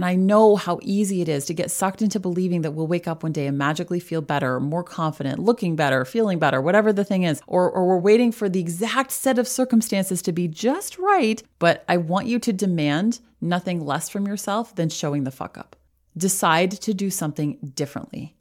And I know how easy it is to get sucked into believing that we'll wake up one day and magically feel better, more confident, looking better, feeling better, whatever the thing is. Or, or we're waiting for the exact set of circumstances to be just right. But I want you to demand nothing less from yourself than showing the fuck up. Decide to do something differently.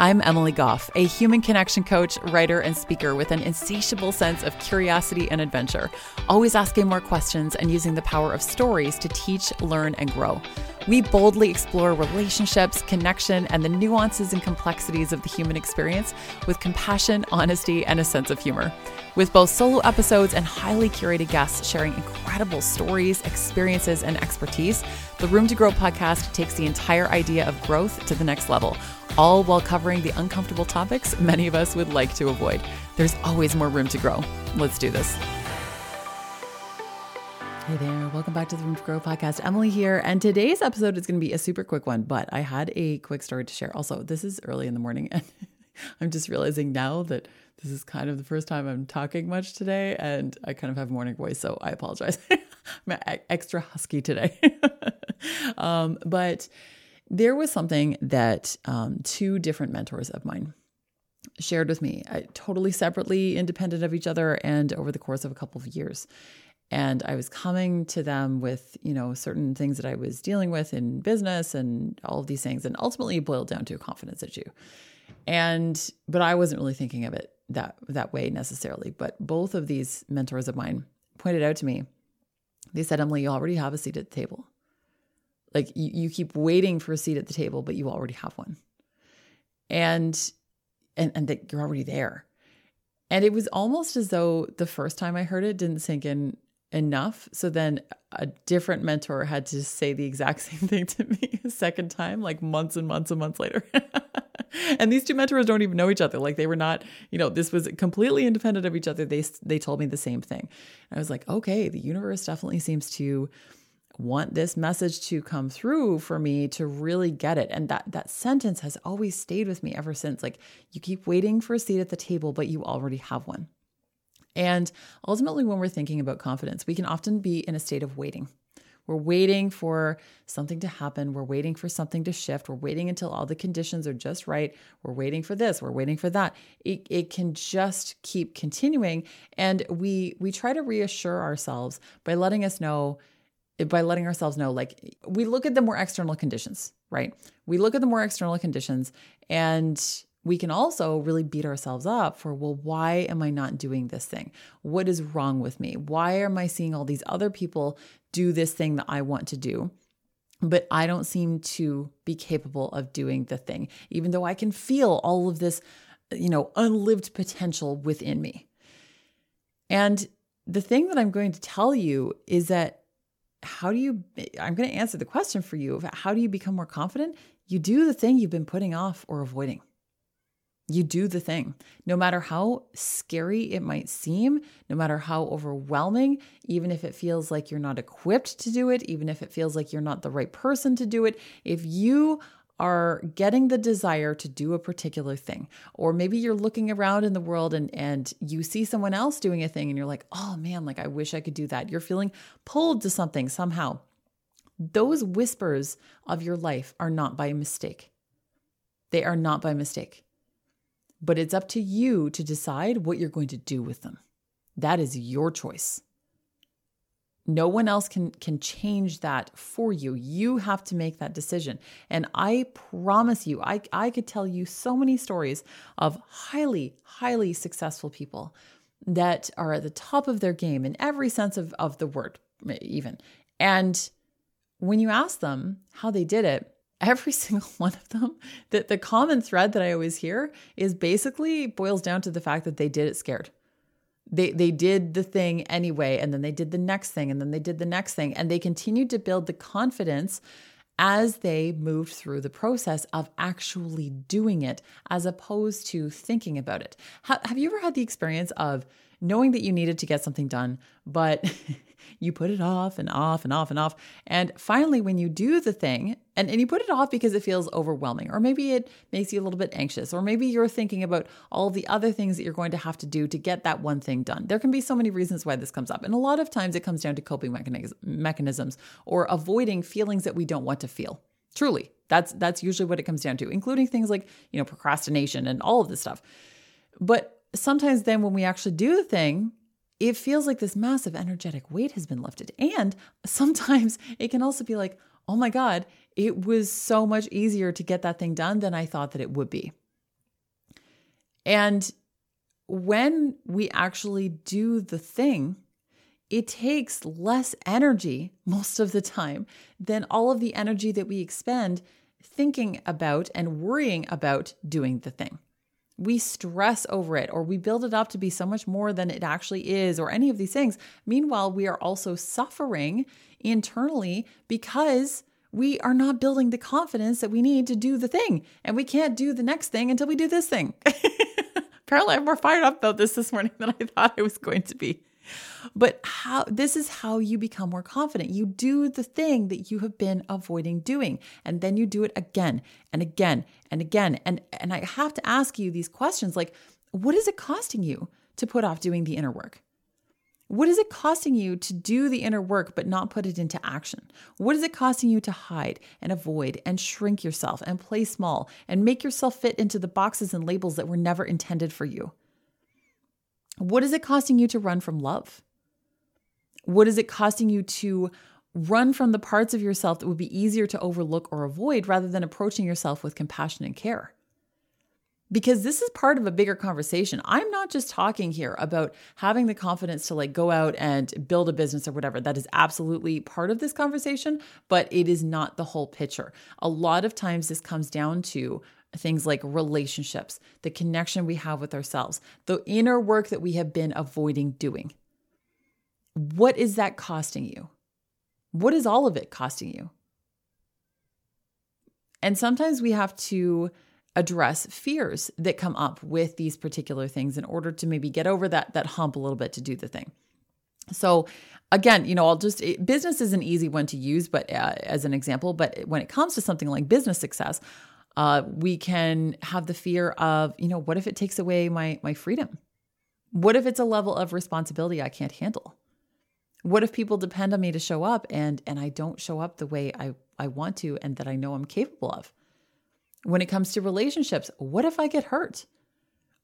I'm Emily Gough, a human connection coach, writer, and speaker with an insatiable sense of curiosity and adventure, always asking more questions and using the power of stories to teach, learn, and grow. We boldly explore relationships, connection, and the nuances and complexities of the human experience with compassion, honesty, and a sense of humor. With both solo episodes and highly curated guests sharing incredible stories, experiences, and expertise, the Room to Grow podcast takes the entire idea of growth to the next level all while covering the uncomfortable topics many of us would like to avoid. There's always more room to grow. Let's do this. Hey there, welcome back to the Room to Grow podcast. Emily here, and today's episode is going to be a super quick one, but I had a quick story to share. Also, this is early in the morning, and I'm just realizing now that this is kind of the first time I'm talking much today, and I kind of have morning voice, so I apologize. I'm extra husky today. um, but there was something that um, two different mentors of mine shared with me, uh, totally separately, independent of each other, and over the course of a couple of years. And I was coming to them with, you know, certain things that I was dealing with in business and all of these things, and ultimately boiled down to a confidence issue. And but I wasn't really thinking of it that that way necessarily. But both of these mentors of mine pointed out to me, they said, Emily, you already have a seat at the table. Like you, you keep waiting for a seat at the table, but you already have one. And and and that you're already there. And it was almost as though the first time I heard it didn't sink in enough. So then a different mentor had to say the exact same thing to me a second time, like months and months and months later. and these two mentors don't even know each other. Like they were not, you know, this was completely independent of each other. They they told me the same thing. And I was like, okay, the universe definitely seems to want this message to come through for me to really get it and that that sentence has always stayed with me ever since like you keep waiting for a seat at the table but you already have one and ultimately when we're thinking about confidence we can often be in a state of waiting we're waiting for something to happen. We're waiting for something to shift. We're waiting until all the conditions are just right. We're waiting for this. We're waiting for that. It, it can just keep continuing. And we we try to reassure ourselves by letting us know by letting ourselves know like we look at the more external conditions, right? We look at the more external conditions and we can also really beat ourselves up for, well, why am I not doing this thing? What is wrong with me? Why am I seeing all these other people do this thing that I want to do? But I don't seem to be capable of doing the thing, even though I can feel all of this, you know, unlived potential within me. And the thing that I'm going to tell you is that how do you i'm going to answer the question for you of how do you become more confident you do the thing you've been putting off or avoiding you do the thing no matter how scary it might seem no matter how overwhelming even if it feels like you're not equipped to do it even if it feels like you're not the right person to do it if you are getting the desire to do a particular thing. Or maybe you're looking around in the world and, and you see someone else doing a thing and you're like, oh man, like I wish I could do that. You're feeling pulled to something somehow. Those whispers of your life are not by mistake. They are not by mistake. But it's up to you to decide what you're going to do with them. That is your choice. No one else can can change that for you. You have to make that decision. And I promise you, I, I could tell you so many stories of highly, highly successful people that are at the top of their game in every sense of, of the word, even. And when you ask them how they did it, every single one of them, that the common thread that I always hear is basically boils down to the fact that they did it scared they they did the thing anyway and then they did the next thing and then they did the next thing and they continued to build the confidence as they moved through the process of actually doing it as opposed to thinking about it. have you ever had the experience of knowing that you needed to get something done, but you put it off and off and off and off. And finally, when you do the thing, And, and you put it off because it feels overwhelming, or maybe it makes you a little bit anxious, or maybe you're thinking about all the other things that you're going to have to do to get that one thing done. There can be so many reasons why this comes up. And a lot of times it comes down to coping mechanisms or avoiding feelings that we don't want to feel. Truly, that's that's usually what it comes down to, including things like, you know, procrastination and all of this stuff. But sometimes then when we actually do the thing, it feels like this massive energetic weight has been lifted. And sometimes it can also be like, oh my God, it was so much easier to get that thing done than I thought that it would be. And when we actually do the thing, it takes less energy most of the time than all of the energy that we expend thinking about and worrying about doing the thing. We stress over it or we build it up to be so much more than it actually is, or any of these things. Meanwhile, we are also suffering internally because we are not building the confidence that we need to do the thing. And we can't do the next thing until we do this thing. Apparently, I'm more fired up about this this morning than I thought I was going to be. But how this is how you become more confident. You do the thing that you have been avoiding doing, and then you do it again and again and again. And and I have to ask you these questions like what is it costing you to put off doing the inner work? What is it costing you to do the inner work but not put it into action? What is it costing you to hide and avoid and shrink yourself and play small and make yourself fit into the boxes and labels that were never intended for you? What is it costing you to run from love? What is it costing you to run from the parts of yourself that would be easier to overlook or avoid rather than approaching yourself with compassion and care? Because this is part of a bigger conversation. I'm not just talking here about having the confidence to like go out and build a business or whatever. That is absolutely part of this conversation, but it is not the whole picture. A lot of times this comes down to things like relationships, the connection we have with ourselves, the inner work that we have been avoiding doing. What is that costing you? What is all of it costing you? And sometimes we have to address fears that come up with these particular things in order to maybe get over that that hump a little bit to do the thing. So again, you know, I'll just it, business is an easy one to use, but uh, as an example, but when it comes to something like business success, uh, we can have the fear of, you know, what if it takes away my my freedom? What if it's a level of responsibility I can't handle? What if people depend on me to show up and and I don't show up the way I I want to and that I know I'm capable of? When it comes to relationships, what if I get hurt?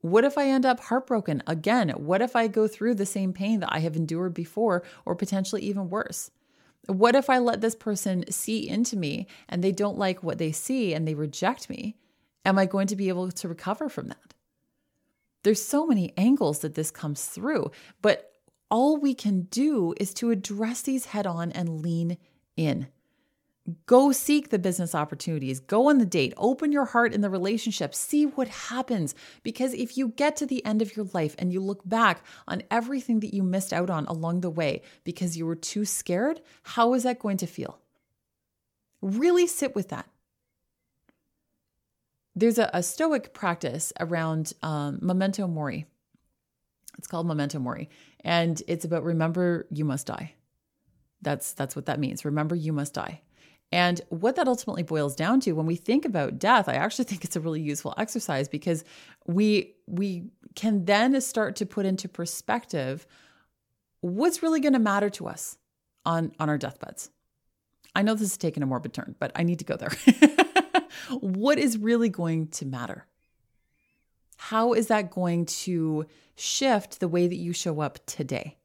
What if I end up heartbroken again? What if I go through the same pain that I have endured before, or potentially even worse? What if I let this person see into me and they don't like what they see and they reject me? Am I going to be able to recover from that? There's so many angles that this comes through, but all we can do is to address these head on and lean in. Go seek the business opportunities, go on the date, open your heart in the relationship, see what happens. Because if you get to the end of your life and you look back on everything that you missed out on along the way because you were too scared, how is that going to feel? Really sit with that. There's a, a Stoic practice around um, memento mori. It's called memento mori, and it's about remember you must die. That's that's what that means. Remember you must die. And what that ultimately boils down to when we think about death, I actually think it's a really useful exercise because we we can then start to put into perspective what's really going to matter to us on on our deathbeds. I know this is taking a morbid turn, but I need to go there. what is really going to matter? How is that going to shift the way that you show up today?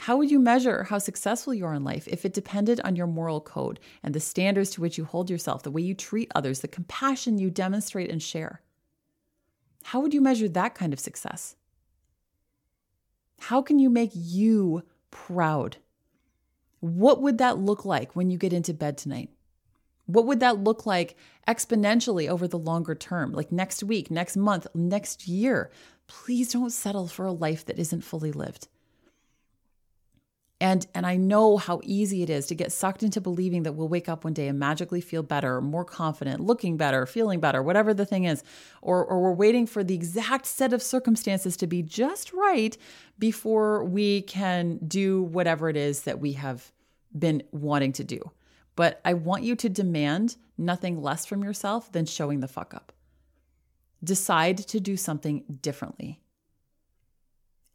How would you measure how successful you are in life if it depended on your moral code and the standards to which you hold yourself, the way you treat others, the compassion you demonstrate and share? How would you measure that kind of success? How can you make you proud? What would that look like when you get into bed tonight? What would that look like exponentially over the longer term, like next week, next month, next year? Please don't settle for a life that isn't fully lived. And, and I know how easy it is to get sucked into believing that we'll wake up one day and magically feel better, more confident, looking better, feeling better, whatever the thing is. Or, or we're waiting for the exact set of circumstances to be just right before we can do whatever it is that we have been wanting to do. But I want you to demand nothing less from yourself than showing the fuck up. Decide to do something differently.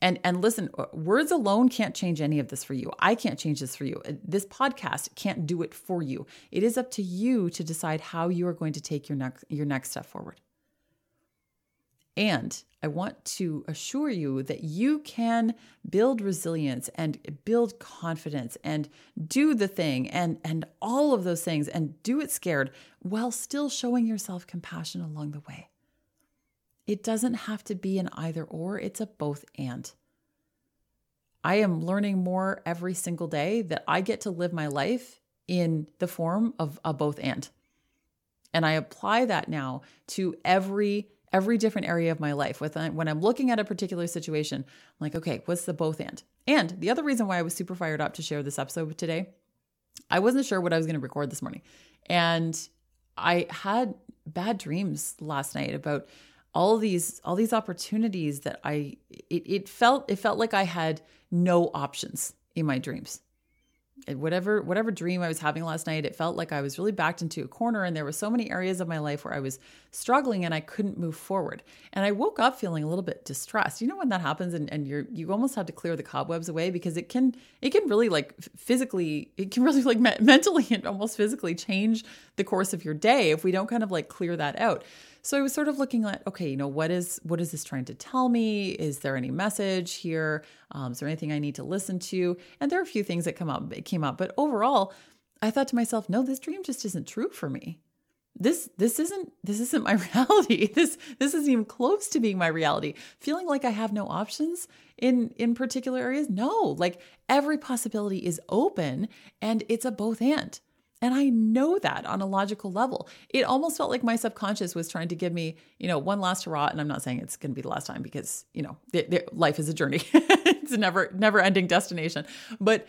And and listen, uh, words alone can't change any of this for you. I can't change this for you. Uh, this podcast can't do it for you. It is up to you to decide how you are going to take your next your next step forward. And I want to assure you that you can build resilience and build confidence and do the thing and and all of those things and do it scared while still showing yourself compassion along the way. It doesn't have to be an either or, it's a both and. I am learning more every single day that I get to live my life in the form of a both and. And I apply that now to every every different area of my life. With uh, when I'm looking at a particular situation, I'm like, okay, what's the both and? And the other reason why I was super fired up to share this episode today, I wasn't sure what I was going to record this morning. And I had bad dreams last night about all these all these opportunities that I it, it felt it felt like I had no options in my dreams. whatever whatever dream I was having last night, it felt like I was really backed into a corner and there were so many areas of my life where I was struggling and I couldn't move forward. And I woke up feeling a little bit distressed. You know when that happens and, and you're you almost have to clear the cobwebs away because it can it can really like physically it can really like me- mentally and almost physically change the course of your day if we don't kind of like clear that out. So I was sort of looking at, okay, you know, what is what is this trying to tell me? Is there any message here? Um, is there anything I need to listen to? And there are a few things that come up, it came up, but overall, I thought to myself, no, this dream just isn't true for me. This this isn't this isn't my reality. This this isn't even close to being my reality. Feeling like I have no options in in particular areas. No, like every possibility is open and it's a both and. And I know that on a logical level. It almost felt like my subconscious was trying to give me, you know, one last hurrah. And I'm not saying it's going to be the last time because, you know, life is a journey. it's a never, never ending destination. But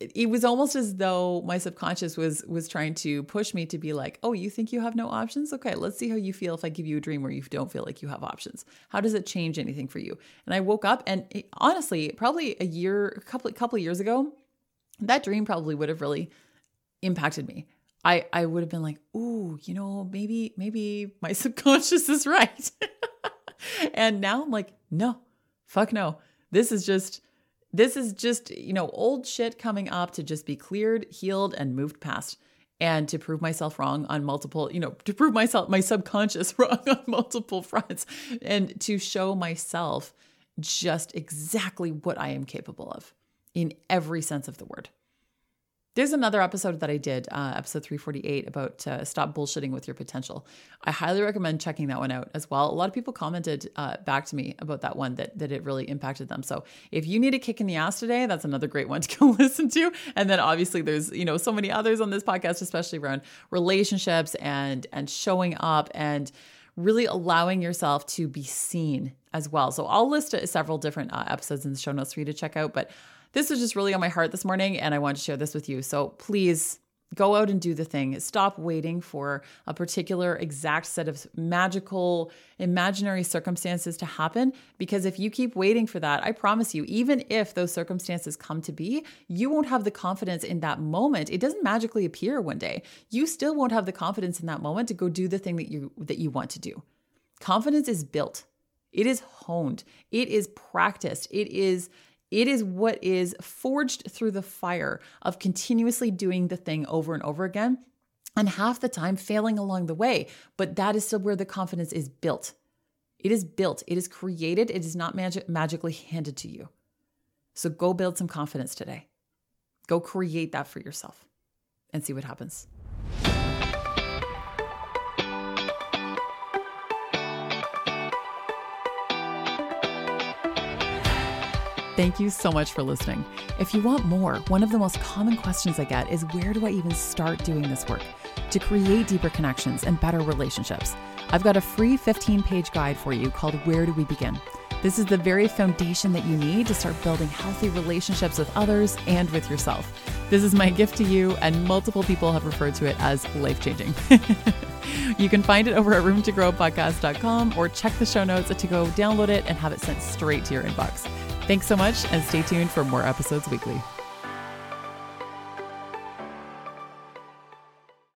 it, it was almost as though my subconscious was was trying to push me to be like, oh, you think you have no options? Okay, let's see how you feel if I give you a dream where you don't feel like you have options. How does it change anything for you? And I woke up, and it, honestly, probably a year, a couple couple years ago, that dream probably would have really impacted me. I I would have been like, "Ooh, you know, maybe maybe my subconscious is right." and now I'm like, "No. Fuck no. This is just this is just, you know, old shit coming up to just be cleared, healed and moved past." and to prove myself wrong on multiple, you know, to prove myself my subconscious wrong on multiple fronts and to show myself just exactly what I am capable of in every sense of the word. There's another episode that I did, uh, episode 348, about uh, stop bullshitting with your potential. I highly recommend checking that one out as well. A lot of people commented uh, back to me about that one that that it really impacted them. So if you need a kick in the ass today, that's another great one to go listen to. And then obviously there's you know so many others on this podcast, especially around relationships and and showing up and really allowing yourself to be seen as well. So I'll list several different uh, episodes in the show notes for you to check out, but this was just really on my heart this morning, and I wanted to share this with you. So please go out and do the thing. Stop waiting for a particular exact set of magical, imaginary circumstances to happen. Because if you keep waiting for that, I promise you, even if those circumstances come to be, you won't have the confidence in that moment. It doesn't magically appear one day. You still won't have the confidence in that moment to go do the thing that you that you want to do. Confidence is built. It is honed. It is practiced. It is it is what is forged through the fire of continuously doing the thing over and over again, and half the time failing along the way. But that is still where the confidence is built. It is built, it is created, it is not magic- magically handed to you. So go build some confidence today. Go create that for yourself and see what happens. Thank you so much for listening. If you want more, one of the most common questions I get is where do I even start doing this work to create deeper connections and better relationships? I've got a free 15 page guide for you called Where Do We Begin? This is the very foundation that you need to start building healthy relationships with others and with yourself. This is my gift to you, and multiple people have referred to it as life changing. you can find it over at roomtogrowpodcast.com or check the show notes to go download it and have it sent straight to your inbox. Thanks so much and stay tuned for more episodes weekly.